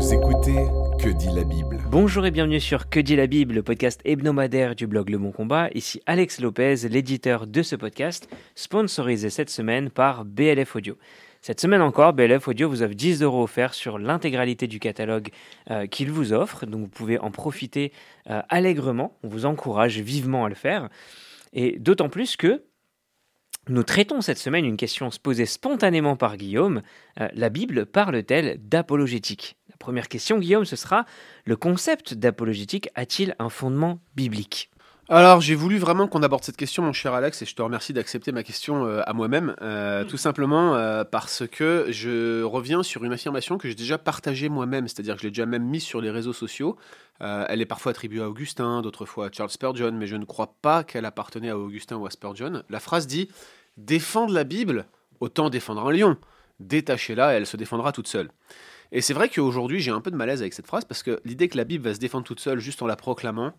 Vous écoutez Que dit la Bible Bonjour et bienvenue sur Que dit la Bible, le podcast hebdomadaire du blog Le Bon Combat. Ici Alex Lopez, l'éditeur de ce podcast, sponsorisé cette semaine par BLF Audio. Cette semaine encore, BLF Audio vous offre 10 euros offerts sur l'intégralité du catalogue euh, qu'il vous offre, donc vous pouvez en profiter euh, allègrement. On vous encourage vivement à le faire. Et d'autant plus que nous traitons cette semaine une question posée spontanément par Guillaume. Euh, la Bible parle-t-elle d'apologétique? La première question, Guillaume, ce sera le concept d'apologétique a-t-il un fondement biblique? Alors, j'ai voulu vraiment qu'on aborde cette question, mon cher Alex, et je te remercie d'accepter ma question euh, à moi-même, euh, tout simplement parce que je reviens sur une affirmation que j'ai déjà partagée moi-même, c'est-à-dire que je l'ai déjà même mise sur les réseaux sociaux. elle est parfois attribuée à Augustin, d'autres fois à Charles Spurgeon, mais je ne crois pas qu'elle appartenait à Augustin ou à Spurgeon. La phrase dit Défendre la Bible, autant défendre un lion. Détachez-la, elle se défendra toute seule. Et c'est vrai qu'aujourd'hui, j'ai un peu de malaise avec cette phrase parce que l'idée que la Bible va se défendre toute seule juste en la proclamant,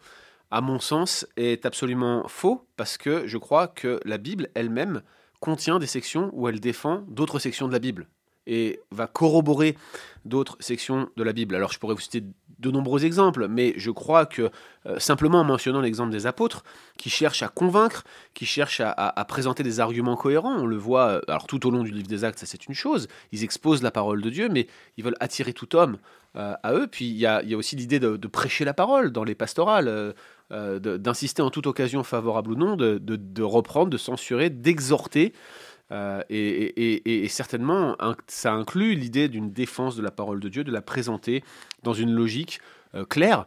à mon sens, est absolument faux parce que je crois que la Bible elle-même contient des sections où elle défend d'autres sections de la Bible et va corroborer d'autres sections de la Bible. Alors je pourrais vous citer de nombreux exemples, mais je crois que euh, simplement en mentionnant l'exemple des apôtres, qui cherchent à convaincre, qui cherchent à, présenter des arguments cohérents, on le voit, euh, alors tout au long du livre des actes, ça c'est une chose, ils exposent la parole de Dieu, mais ils veulent attirer tout homme euh, à eux, puis il y a, aussi l'idée de, prêcher la parole dans les pastorales, d'insister en toute occasion favorable ou non, de reprendre, de censurer, d'exhorter. Euh, et, certainement, ça inclut l'idée d'une défense de la parole de Dieu, de la présenter dans une logique euh, claire.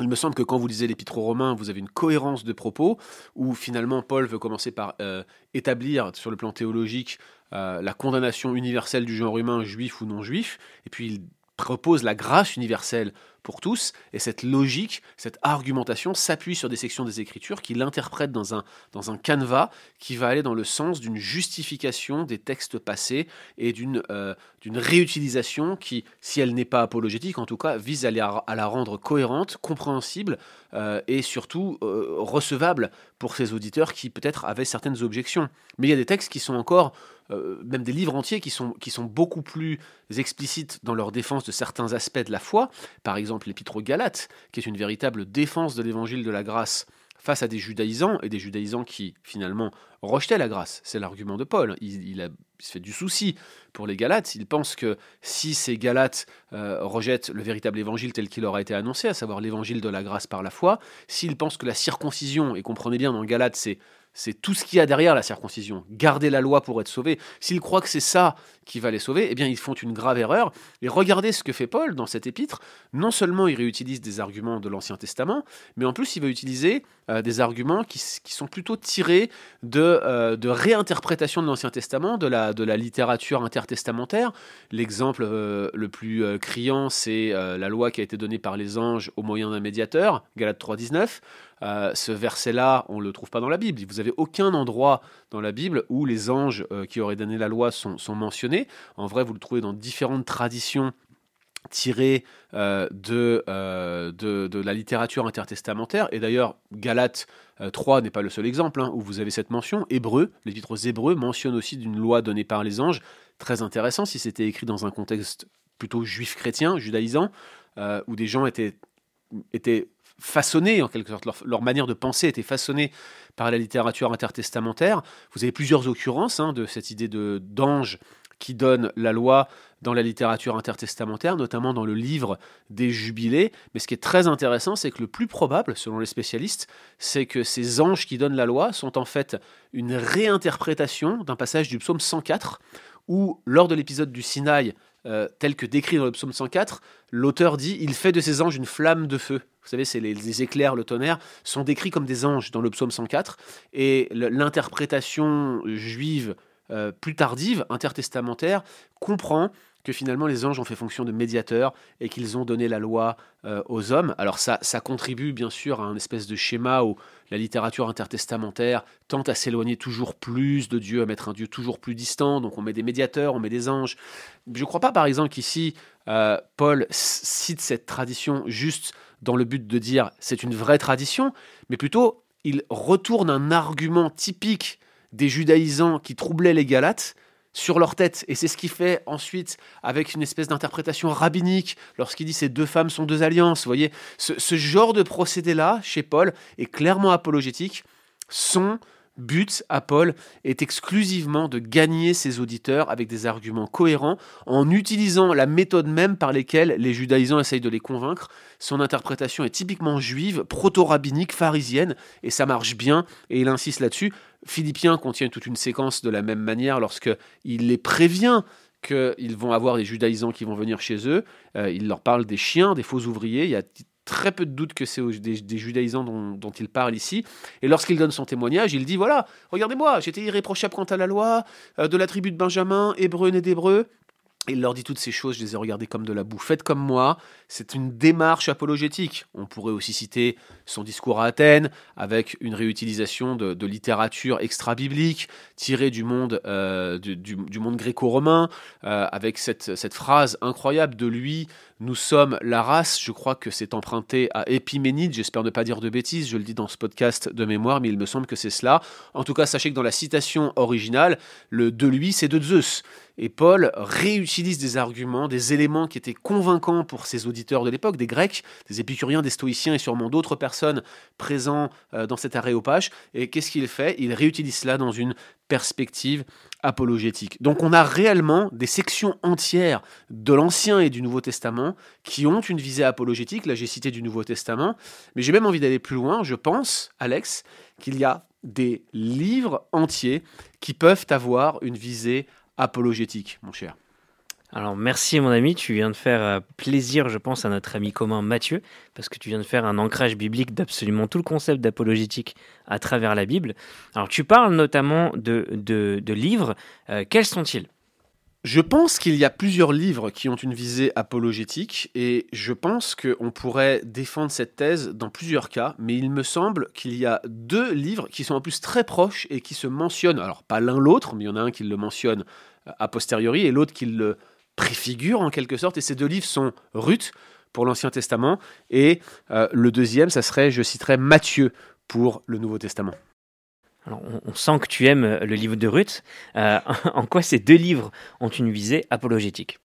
Il me semble que quand vous lisez l'Épître aux Romains, vous avez une cohérence de propos, où finalement Paul veut commencer par euh, établir sur le plan théologique la condamnation universelle du genre humain, juif ou non juif, et puis il propose la grâce universelle pour tous, et cette logique, cette argumentation s'appuie sur des sections des Écritures qui l'interprètent dans un, dans un canevas qui va aller dans le sens d'une justification des textes passés et d'une euh, réutilisation qui, si elle n'est pas apologétique, en tout cas, vise à, la rendre cohérente, compréhensible euh, et surtout euh, recevable pour ces auditeurs qui peut-être avaient certaines objections. Mais il y a des textes qui sont encore même des livres entiers qui sont, qui sont beaucoup plus explicites dans leur défense de certains aspects de la foi. Par exemple, l'épître aux Galates, qui est une véritable défense de l'évangile de la grâce face à des judaïsants, et des judaïsants qui finalement rejetaient la grâce. C'est l'argument de Paul. Il, a, se fait du souci pour les Galates. Il pense que si ces Galates euh, rejettent le véritable évangile tel qu'il leur a été annoncé, à savoir l'évangile de la grâce par la foi, s'ils pensent que la circoncision, et comprenez bien dans Galates, c'est c'est tout ce qu'il y a derrière la circoncision. Garder la loi pour être sauvé. S'ils croient que c'est ça qui va les sauver, eh bien ils font une grave erreur. Et regardez ce que fait Paul dans cet épître. Non seulement il réutilise des arguments de l'Ancien Testament, mais en plus il va utiliser euh, des arguments qui, sont plutôt tirés de, euh, de réinterprétation de l'Ancien Testament, de la, littérature intertestamentaire. L'exemple euh, le plus criant, c'est la loi qui a été donnée par les anges au moyen d'un médiateur, Galates 3.19. Euh, ce verset-là, on ne le trouve pas dans la Bible. Vous n'avez aucun endroit dans la Bible où les anges euh, qui auraient donné la loi sont, mentionnés. En vrai, vous le trouvez dans différentes traditions tirées euh, de, de, la littérature intertestamentaire. Et d'ailleurs, Galates 3 n'est pas le seul exemple hein, où vous avez cette mention. Hébreu, les titres hébreux mentionnent aussi d'une loi donnée par les anges. Très intéressant si c'était écrit dans un contexte plutôt juif chrétien, judaïsant, où des gens étaient, étaient façonnés, en quelque sorte, leur, manière de penser était façonnée par la littérature intertestamentaire. Vous avez plusieurs occurrences hein, de cette idée d'ange qui donne la loi dans la littérature intertestamentaire, notamment dans le livre des Jubilés. Mais ce qui est très intéressant, c'est que le plus probable, selon les spécialistes, c'est que ces anges qui donnent la loi sont en fait une réinterprétation d'un passage du psaume 104, où lors de l'épisode du Sinaï, euh, tel que décrit dans le psaume 104, l'auteur dit Il fait de ses anges une flamme de feu. Vous savez, c'est les, éclairs, le tonnerre, sont décrits comme des anges dans le psaume 104. Et l'interprétation juive euh, plus tardive, intertestamentaire, comprend que finalement les anges ont fait fonction de médiateurs et qu'ils ont donné la loi euh, aux hommes. Alors ça, ça contribue bien sûr à un espèce de schéma où la littérature intertestamentaire tente à s'éloigner toujours plus de Dieu, à mettre un Dieu toujours plus distant. Donc on met des médiateurs, on met des anges. Je ne crois pas par exemple qu'ici euh, Paul cite cette tradition juste dans le but de dire c'est une vraie tradition, mais plutôt il retourne un argument typique des judaïsants qui troublaient les Galates sur leur tête. Et c'est ce qu'il fait ensuite avec une espèce d'interprétation rabbinique lorsqu'il dit ces deux femmes sont deux alliances. Vous voyez, ce, genre de procédé-là, chez Paul, est clairement apologétique. Son but à Paul est exclusivement de gagner ses auditeurs avec des arguments cohérents en utilisant la méthode même par laquelle les judaïsants essayent de les convaincre. Son interprétation est typiquement juive, proto-rabbinique, pharisienne, et ça marche bien, et il insiste là-dessus. Philippiens contient toute une séquence de la même manière lorsque il les prévient qu'ils vont avoir des judaïsants qui vont venir chez eux. Euh, il leur parle des chiens, des faux ouvriers. Il y a très peu de doute que c'est des, judaïsants dont, il parle ici. Et lorsqu'il donne son témoignage, il dit voilà, regardez-moi, j'étais irréprochable quant à la loi, euh, de la tribu de Benjamin, hébreu né d'hébreu. Il leur dit toutes ces choses, je les ai regardées comme de la boue. Faites comme moi, c'est une démarche apologétique. On pourrait aussi citer son discours à Athènes, avec une réutilisation de, littérature extra-biblique, tirée du monde, euh, du, gréco-romain, euh, avec cette, cette phrase incroyable de lui nous sommes la race, je crois que c'est emprunté à Épiménide, j'espère ne pas dire de bêtises, je le dis dans ce podcast de mémoire, mais il me semble que c'est cela. En tout cas, sachez que dans la citation originale, le de lui, c'est de Zeus. Et Paul réutilise des arguments, des éléments qui étaient convaincants pour ses auditeurs de l'époque, des Grecs, des épicuriens, des stoïciens et sûrement d'autres personnes présents euh, dans cet aréopage. Et qu'est-ce qu'il fait? Il réutilise cela dans une perspective apologétique. Donc on a réellement des sections entières de l'Ancien et du Nouveau Testament qui ont une visée apologétique. Là j'ai cité du Nouveau Testament, mais j'ai même envie d'aller plus loin. Je pense, Alex, qu'il y a des livres entiers qui peuvent avoir une visée apologétique, mon cher. Alors merci mon ami, tu viens de faire euh, plaisir je pense à notre ami commun Mathieu, parce que tu viens de faire un ancrage biblique d'absolument tout le concept d'apologétique à travers la Bible. Alors tu parles notamment de, de, livres, euh, quels sont-ils? Je pense qu'il y a plusieurs livres qui ont une visée apologétique et je pense qu'on pourrait défendre cette thèse dans plusieurs cas, mais il me semble qu'il y a deux livres qui sont en plus très proches et qui se mentionnent, alors pas l'un l'autre, mais il y en a un qui le mentionne euh, a posteriori et l'autre qui le préfigure en quelque sorte, et ces deux livres sont Ruth pour l'Ancien Testament, et euh, le deuxième, ça serait, je citerai Matthieu pour le Nouveau Testament. Alors, on, sent que tu aimes le livre de Ruth. Euh, en quoi ces deux livres ont une visée apologétique?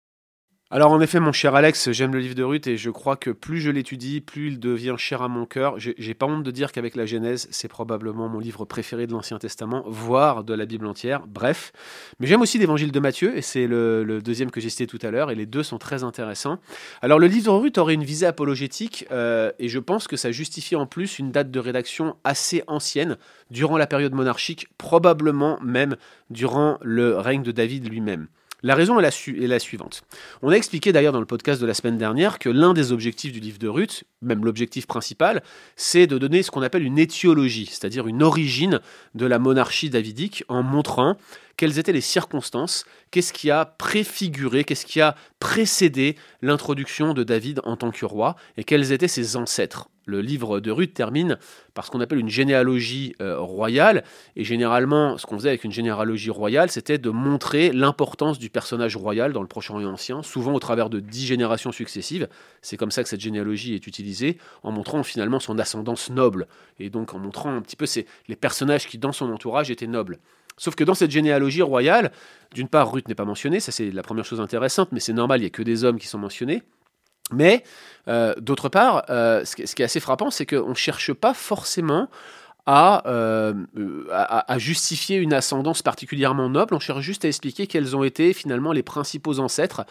Alors en effet, mon cher Alex, j'aime le livre de Ruth et je crois que plus je l'étudie, plus il devient cher à mon cœur. J'ai pas honte de dire qu'avec la Genèse, c'est probablement mon livre préféré de l'Ancien Testament, voire de la Bible entière. Bref, mais j'aime aussi l'Évangile de Matthieu et c'est le, deuxième que j'ai cité tout à l'heure et les deux sont très intéressants. Alors le livre de Ruth aurait une visée apologétique euh, et je pense que ça justifie en plus une date de rédaction assez ancienne, durant la période monarchique, probablement même durant le règne de David lui-même. La raison est la, suivante. On a expliqué d'ailleurs dans le podcast de la semaine dernière que l'un des objectifs du livre de Ruth, même l'objectif principal, c'est de donner ce qu'on appelle une étiologie, c'est-à-dire une origine de la monarchie davidique en montrant quelles étaient les circonstances, qu'est-ce qui a préfiguré, qu'est-ce qui a précédé l'introduction de David en tant que roi, et quels étaient ses ancêtres. Le livre de Ruth termine par ce qu'on appelle une généalogie euh, royale, et généralement, ce qu'on faisait avec une généalogie royale, c'était de montrer l'importance du personnage royal dans le Proche-Orient ancien, souvent au travers de dix générations successives. C'est comme ça que cette généalogie est utilisée, en montrant finalement son ascendance noble, et donc en montrant un petit peu les personnages qui, dans son entourage, étaient nobles. Sauf que dans cette généalogie royale, d'une part, Ruth n'est pas mentionnée, ça c'est la première chose intéressante, mais c'est normal, il n'y a que des hommes qui sont mentionnés. Mais euh, d'autre part, euh, ce, qui est assez frappant, c'est qu'on ne cherche pas forcément euh, à, justifier une ascendance particulièrement noble, on cherche juste à expliquer quels ont été finalement les principaux ancêtres,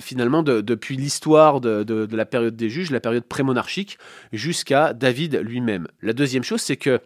finalement depuis l'histoire de, de, la période des juges, la période prémonarchique, jusqu'à David lui-même. La deuxième chose, c'est que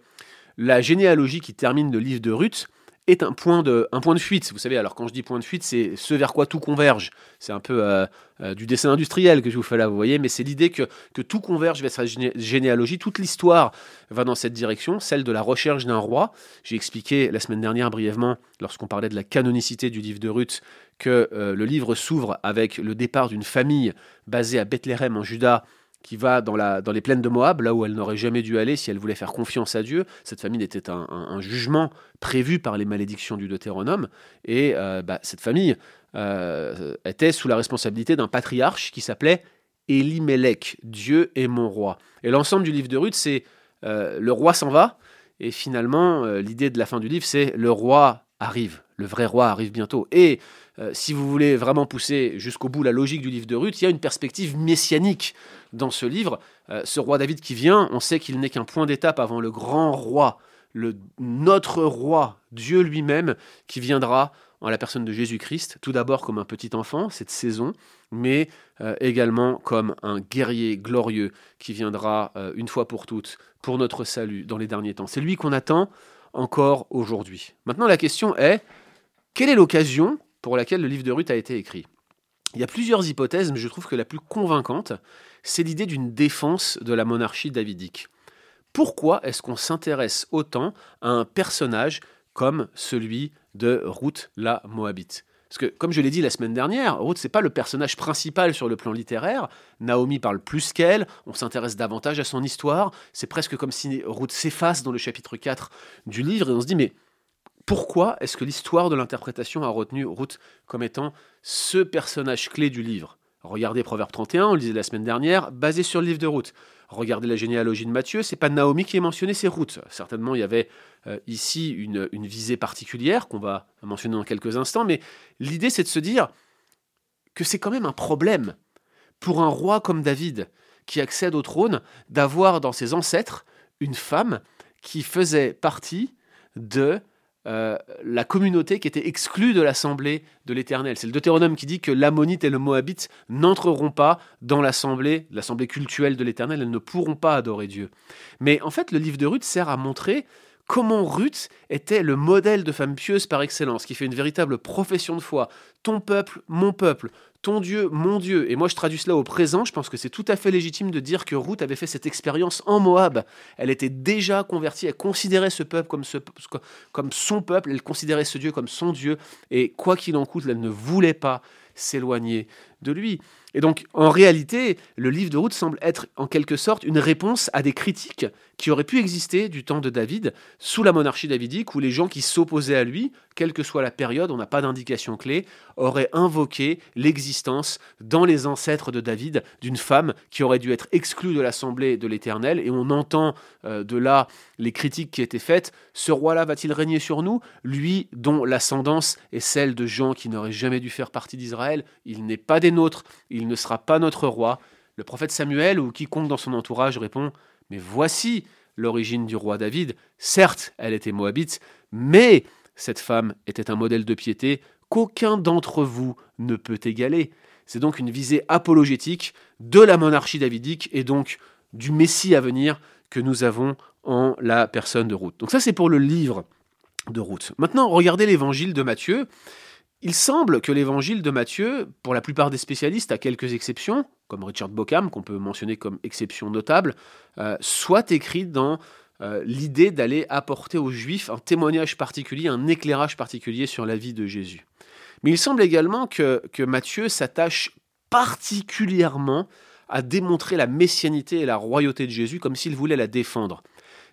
la généalogie qui termine le livre de Ruth est un point de, fuite. Vous savez, alors quand je dis point de fuite, c'est ce vers quoi tout converge. C'est un peu euh, euh, du dessin industriel que je vous fais là, vous voyez, mais c'est l'idée que, que tout converge vers sa généalogie. Toute l'histoire va dans cette direction, celle de la recherche d'un roi. J'ai expliqué la semaine dernière brièvement, lorsqu'on parlait de la canonicité du livre de Ruth, que euh, le livre s'ouvre avec le départ d'une famille basée à Bethléem en Juda qui va dans, la, dans les plaines de Moab, là où elle n'aurait jamais dû aller si elle voulait faire confiance à Dieu. Cette famille était un, jugement prévu par les malédictions du Deutéronome. Et euh, bah, cette famille euh, était sous la responsabilité d'un patriarche qui s'appelait Elimelech, Dieu est mon roi. Et l'ensemble du livre de Ruth, c'est euh, le roi s'en va, et finalement, l'idée de la fin du livre, c'est le roi arrive le vrai roi arrive bientôt. Et euh, si vous voulez vraiment pousser jusqu'au bout la logique du livre de Ruth, il y a une perspective messianique dans ce livre. Euh, ce roi David qui vient, on sait qu'il n'est qu'un point d'étape avant le grand roi, le, notre roi, Dieu lui-même, qui viendra en la personne de Jésus-Christ, tout d'abord comme un petit enfant, cette saison, mais euh, également comme un guerrier glorieux qui viendra une fois pour toutes pour notre salut dans les derniers temps. C'est lui qu'on attend encore aujourd'hui. Maintenant, la question est, quelle est l'occasion pour laquelle le livre de Ruth a été écrit Il y a plusieurs hypothèses, mais je trouve que la plus convaincante, c'est l'idée d'une défense de la monarchie davidique. Pourquoi est-ce qu'on s'intéresse autant à un personnage comme celui de Ruth la Moabite? Parce que, comme je l'ai dit la semaine dernière, Ruth, c'est pas le personnage principal sur le plan littéraire. Naomi parle plus qu'elle, on s'intéresse davantage à son histoire. C'est presque comme si Ruth s'efface dans le chapitre 4 du livre et on se dit, mais pourquoi est-ce que l'histoire de l'interprétation a retenu Ruth comme étant ce personnage clé du livre? Regardez Proverbe 31, on le disait la semaine dernière, basé sur le livre de Ruth. Regardez la généalogie de Matthieu, c'est pas Naomi qui est mentionné, c'est Ruth. Certainement, il y avait euh, ici une, une, visée particulière qu'on va mentionner dans quelques instants, mais l'idée c'est de se dire que c'est quand même un problème pour un roi comme David qui accède au trône d'avoir dans ses ancêtres une femme qui faisait partie de euh, la communauté qui était exclue de l'assemblée de l'Éternel. C'est le Deutéronome qui dit que l'Ammonite et le Moabite n'entreront pas dans l'assemblée, l'assemblée cultuelle de l'Éternel, elles ne pourront pas adorer Dieu. Mais en fait, le livre de Ruth sert à montrer comment Ruth était le modèle de femme pieuse par excellence, qui fait une véritable profession de foi. Ton peuple, mon peuple, ton Dieu, mon Dieu. Et moi, je traduis cela au présent. Je pense que c'est tout à fait légitime de dire que Ruth avait fait cette expérience en Moab. Elle était déjà convertie. Elle considérait ce peuple comme, son peuple. Elle considérait ce Dieu comme son Dieu. Et quoi qu'il en coûte, elle ne voulait pas s'éloigner de lui. Et donc, en réalité, le livre de Ruth semble être en quelque sorte une réponse à des critiques qui auraient pu exister du temps de David, sous la monarchie davidique, où les gens qui s'opposaient à lui, quelle que soit la période, on n'a pas d'indication clé, auraient invoqué l'existence dans les ancêtres de David d'une femme qui aurait dû être exclue de l'assemblée de l'Éternel. Et on entend euh, de là les critiques qui étaient faites. Ce roi-là va-t-il régner sur nous? Lui dont l'ascendance est celle de gens qui n'auraient jamais dû faire partie d'Israël. Il n'est pas des nôtres, ne sera pas notre roi. Le prophète Samuel ou quiconque dans son entourage répond Mais voici l'origine du roi David. Certes, elle était moabite, mais cette femme était un modèle de piété qu'aucun d'entre vous ne peut égaler. C'est donc une visée apologétique de la monarchie davidique et donc du Messie à venir que nous avons en la personne de Ruth. Donc ça c'est pour le livre de Ruth. Maintenant, regardez l'évangile de Matthieu. Il semble que l'évangile de Matthieu, pour la plupart des spécialistes, à quelques exceptions, comme Richard Bockham, qu'on peut mentionner comme exception notable, euh, soit écrit dans euh, l'idée d'aller apporter aux Juifs un témoignage particulier, un éclairage particulier sur la vie de Jésus. Mais il semble également que, que Matthieu s'attache particulièrement à démontrer la messianité et la royauté de Jésus comme s'il voulait la défendre.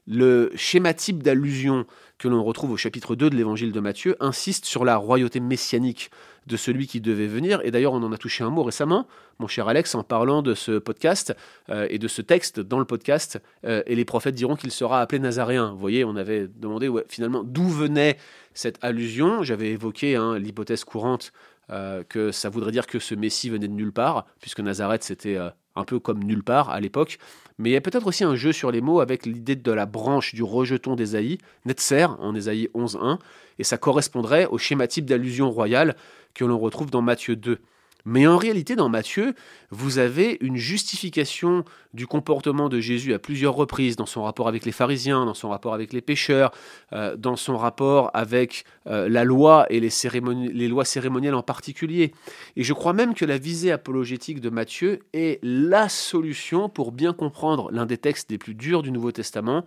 Le schéma type d'allusion que l'on retrouve au chapitre 2 de l'évangile de Matthieu insiste sur la royauté messianique de celui qui devait venir. Et d'ailleurs, on en a touché un mot récemment, mon cher Alex, en parlant de ce podcast euh, et de ce texte dans le podcast. Euh, et les prophètes diront qu'il sera appelé Nazaréen. Vous voyez, on avait demandé finalement d'où venait cette allusion. J'avais évoqué hein, l'hypothèse courante euh, que ça voudrait dire que ce Messie venait de nulle part, puisque Nazareth c'était un peu comme nulle part à l'époque. Mais il y a peut-être aussi un jeu sur les mots avec l'idée de la branche du rejeton d'Ésaïe, Netzer en Ésaïe 11.1, et ça correspondrait au schéma type d'allusion royale que l'on retrouve dans Matthieu 2. Mais en réalité, dans Matthieu, vous avez une justification du comportement de Jésus à plusieurs reprises, dans son rapport avec les pharisiens, dans son rapport avec les pécheurs, euh, dans son rapport avec euh, la loi et les, lois cérémonielles en particulier. Et je crois même que la visée apologétique de Matthieu est la solution pour bien comprendre l'un des textes les plus durs du Nouveau Testament,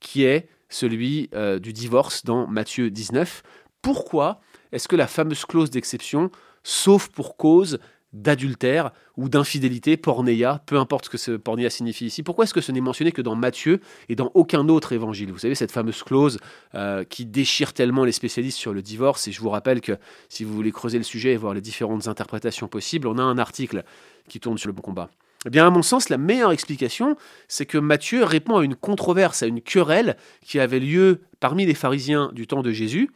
qui est celui euh, du divorce dans Matthieu 19. Pourquoi est-ce que la fameuse clause d'exception sauf pour cause d'adultère ou d'infidélité, pornéia, peu importe ce que ce pornéia signifie ici. Pourquoi est-ce que ce n'est mentionné que dans Matthieu et dans aucun autre évangile? Vous savez, cette fameuse clause euh, qui déchire tellement les spécialistes sur le divorce, et je vous rappelle que si vous voulez creuser le sujet et voir les différentes interprétations possibles, on a un article qui tourne sur le bon combat. Eh bien, à mon sens, la meilleure explication, c'est que Matthieu répond à une controverse, à une querelle qui avait lieu parmi les pharisiens du temps de Jésus,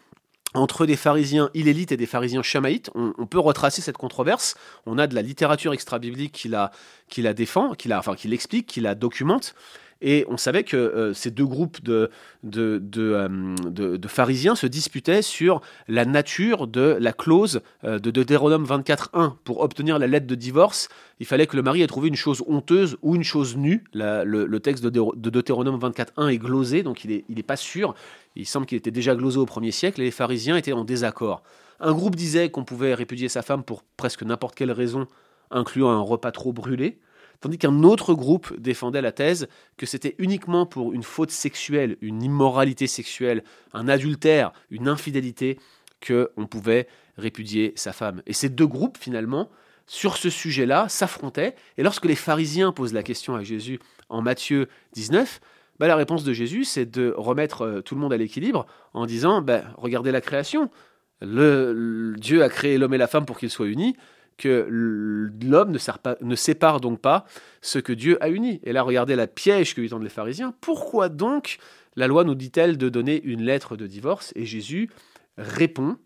entre des pharisiens illélites et des pharisiens chamaïtes. On, peut retracer cette controverse. On a de la littérature extra-biblique qui la, défend, enfin, qui l'explique, qui la documente. Et on savait que euh, ces deux groupes de, euh, de, de, pharisiens se disputaient sur la nature de la clause euh, de Deutéronome 24.1. Pour obtenir la lettre de divorce, il fallait que le mari ait trouvé une chose honteuse ou une chose nue. le, texte de, de Deutéronome 24.1 est glosé, donc il n'est il pas sûr. Il semble qu'il était déjà glosé au 1er siècle et les pharisiens étaient en désaccord. Un groupe disait qu'on pouvait répudier sa femme pour presque n'importe quelle raison, incluant un repas trop brûlé. Tandis qu'un autre groupe défendait la thèse que c'était uniquement pour une faute sexuelle, une immoralité sexuelle, un adultère, une infidélité, qu'on pouvait répudier sa femme. Et ces deux groupes, finalement, sur ce sujet-là, s'affrontaient. Et lorsque les pharisiens posent la question à Jésus en Matthieu 19, bah, la réponse de Jésus, c'est de remettre euh, tout le monde à l'équilibre en disant, bah, regardez la création. Dieu a créé l'homme et la femme pour qu'ils soient unis que l'homme ne, sépare donc pas ce que Dieu a uni. Et là, regardez la piège que lui tendent les pharisiens. Pourquoi donc la loi nous dit-elle de donner une lettre de divorce? Et Jésus répond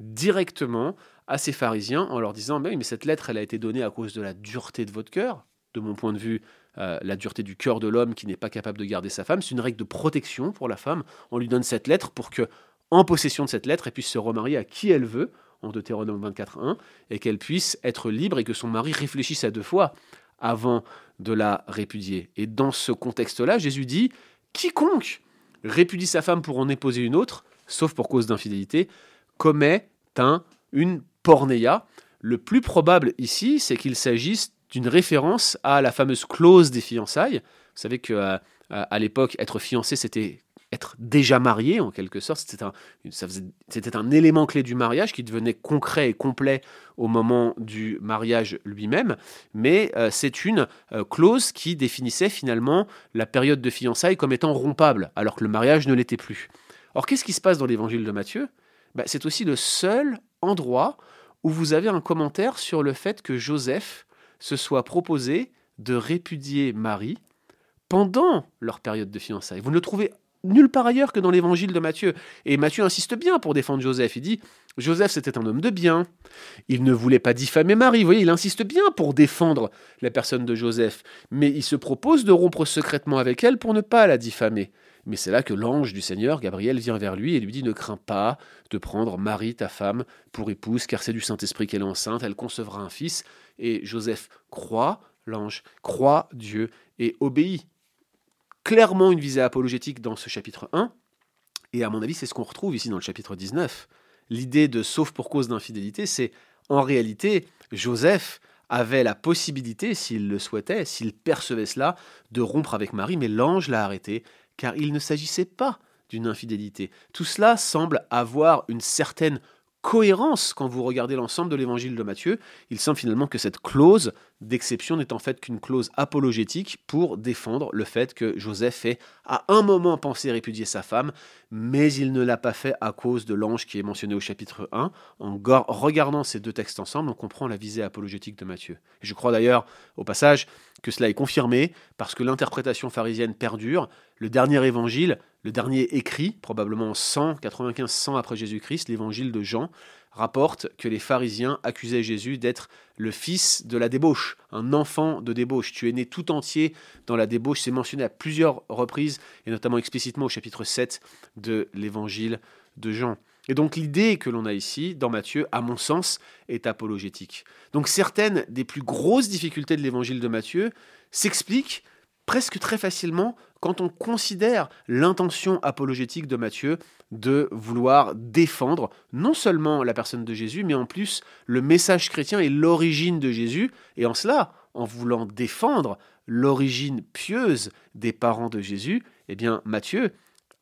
directement à ces pharisiens en leur disant mais, mais cette lettre, elle a été donnée à cause de la dureté de votre cœur. De mon point de vue, euh, la dureté du cœur de l'homme qui n'est pas capable de garder sa femme. C'est une règle de protection pour la femme. On lui donne cette lettre pour que, en possession de cette lettre, elle puisse se remarier à qui elle veut en Deutéronome 24.1, et qu'elle puisse être libre et que son mari réfléchisse à deux fois avant de la répudier. Et dans ce contexte-là, Jésus dit, quiconque répudie sa femme pour en épouser une autre, sauf pour cause d'infidélité, commet un, une pornéia. Le plus probable ici, c'est qu'il s'agisse d'une référence à la fameuse clause des fiançailles. Vous savez que euh, à l'époque, être fiancé, c'était être déjà marié en quelque sorte. C'était un, c'était un élément clé du mariage qui devenait concret et complet au moment du mariage lui-même, mais euh, c'est une euh, clause qui définissait finalement la période de fiançailles comme étant rompable, alors que le mariage ne l'était plus. Or, qu'est-ce qui se passe dans l'évangile de Matthieu? Bah, C'est aussi le seul endroit où vous avez un commentaire sur le fait que Joseph se soit proposé de répudier Marie pendant leur période de fiançailles. Vous ne le trouvez nulle part ailleurs que dans l'évangile de Matthieu. Et Matthieu insiste bien pour défendre Joseph. Il dit Joseph, c'était un homme de bien. Il ne voulait pas diffamer Marie. Vous voyez, il insiste bien pour défendre la personne de Joseph. Mais il se propose de rompre secrètement avec elle pour ne pas la diffamer. Mais c'est là que l'ange du Seigneur, Gabriel, vient vers lui et lui dit Ne crains pas de prendre Marie, ta femme, pour épouse, car c'est du Saint-Esprit qu'elle est enceinte, elle concevra un fils. Et Joseph croit l'ange, croit Dieu et obéit clairement une visée apologétique dans ce chapitre 1. Et à mon avis, c'est ce qu'on retrouve ici dans le chapitre 19. L'idée de sauf pour cause d'infidélité, c'est en réalité, Joseph avait la possibilité, s'il le souhaitait, s'il percevait cela, de rompre avec Marie, mais l'ange l'a arrêté, car il ne s'agissait pas d'une infidélité. Tout cela semble avoir une certaine cohérence quand vous regardez l'ensemble de l'évangile de Matthieu. Il semble finalement que cette clause d'exception n'est en fait qu'une clause apologétique pour défendre le fait que Joseph ait à un moment pensé répudier sa femme, mais il ne l'a pas fait à cause de l'ange qui est mentionné au chapitre 1. En regardant ces deux textes ensemble, on comprend la visée apologétique de Matthieu. Je crois d'ailleurs, au passage, que cela est confirmé parce que l'interprétation pharisienne perdure. Le dernier évangile le dernier écrit, probablement 100, 95, 100 après Jésus-Christ, l'évangile de Jean, rapporte que les pharisiens accusaient Jésus d'être le fils de la débauche, un enfant de débauche. Tu es né tout entier dans la débauche. C'est mentionné à plusieurs reprises, et notamment explicitement au chapitre 7 de l'évangile de Jean. Et donc l'idée que l'on a ici, dans Matthieu, à mon sens, est apologétique. Donc certaines des plus grosses difficultés de l'évangile de Matthieu s'expliquent presque très facilement quand on considère l'intention apologétique de Matthieu de vouloir défendre non seulement la personne de Jésus, mais en plus le message chrétien et l'origine de Jésus, et en cela, en voulant défendre l'origine pieuse des parents de Jésus, eh bien Matthieu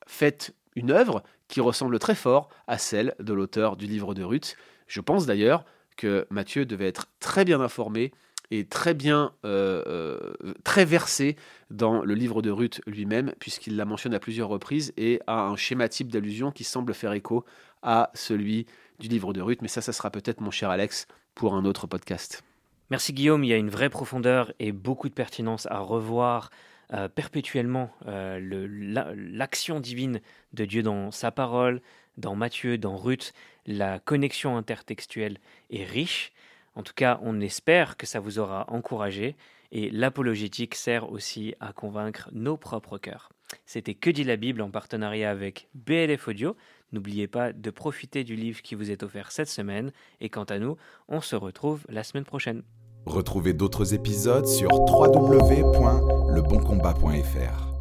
fait une œuvre qui ressemble très fort à celle de l'auteur du livre de Ruth. Je pense d'ailleurs que Matthieu devait être très bien informé est très bien, euh, euh, très versé dans le livre de Ruth lui-même, puisqu'il la mentionne à plusieurs reprises et a un schéma type d'allusion qui semble faire écho à celui du livre de Ruth. Mais ça, ça sera peut-être, mon cher Alex, pour un autre podcast. Merci Guillaume, il y a une vraie profondeur et beaucoup de pertinence à revoir euh, perpétuellement l'action divine de Dieu dans sa parole, dans Matthieu, dans Ruth, la connexion intertextuelle est riche. En tout cas, on espère que ça vous aura encouragé et l'apologétique sert aussi à convaincre nos propres cœurs. C'était Que dit la Bible en partenariat avec BLF Audio. N'oubliez pas de profiter du livre qui vous est offert cette semaine et quant à nous, on se retrouve la semaine prochaine. Retrouvez d'autres épisodes sur www.leboncombat.fr.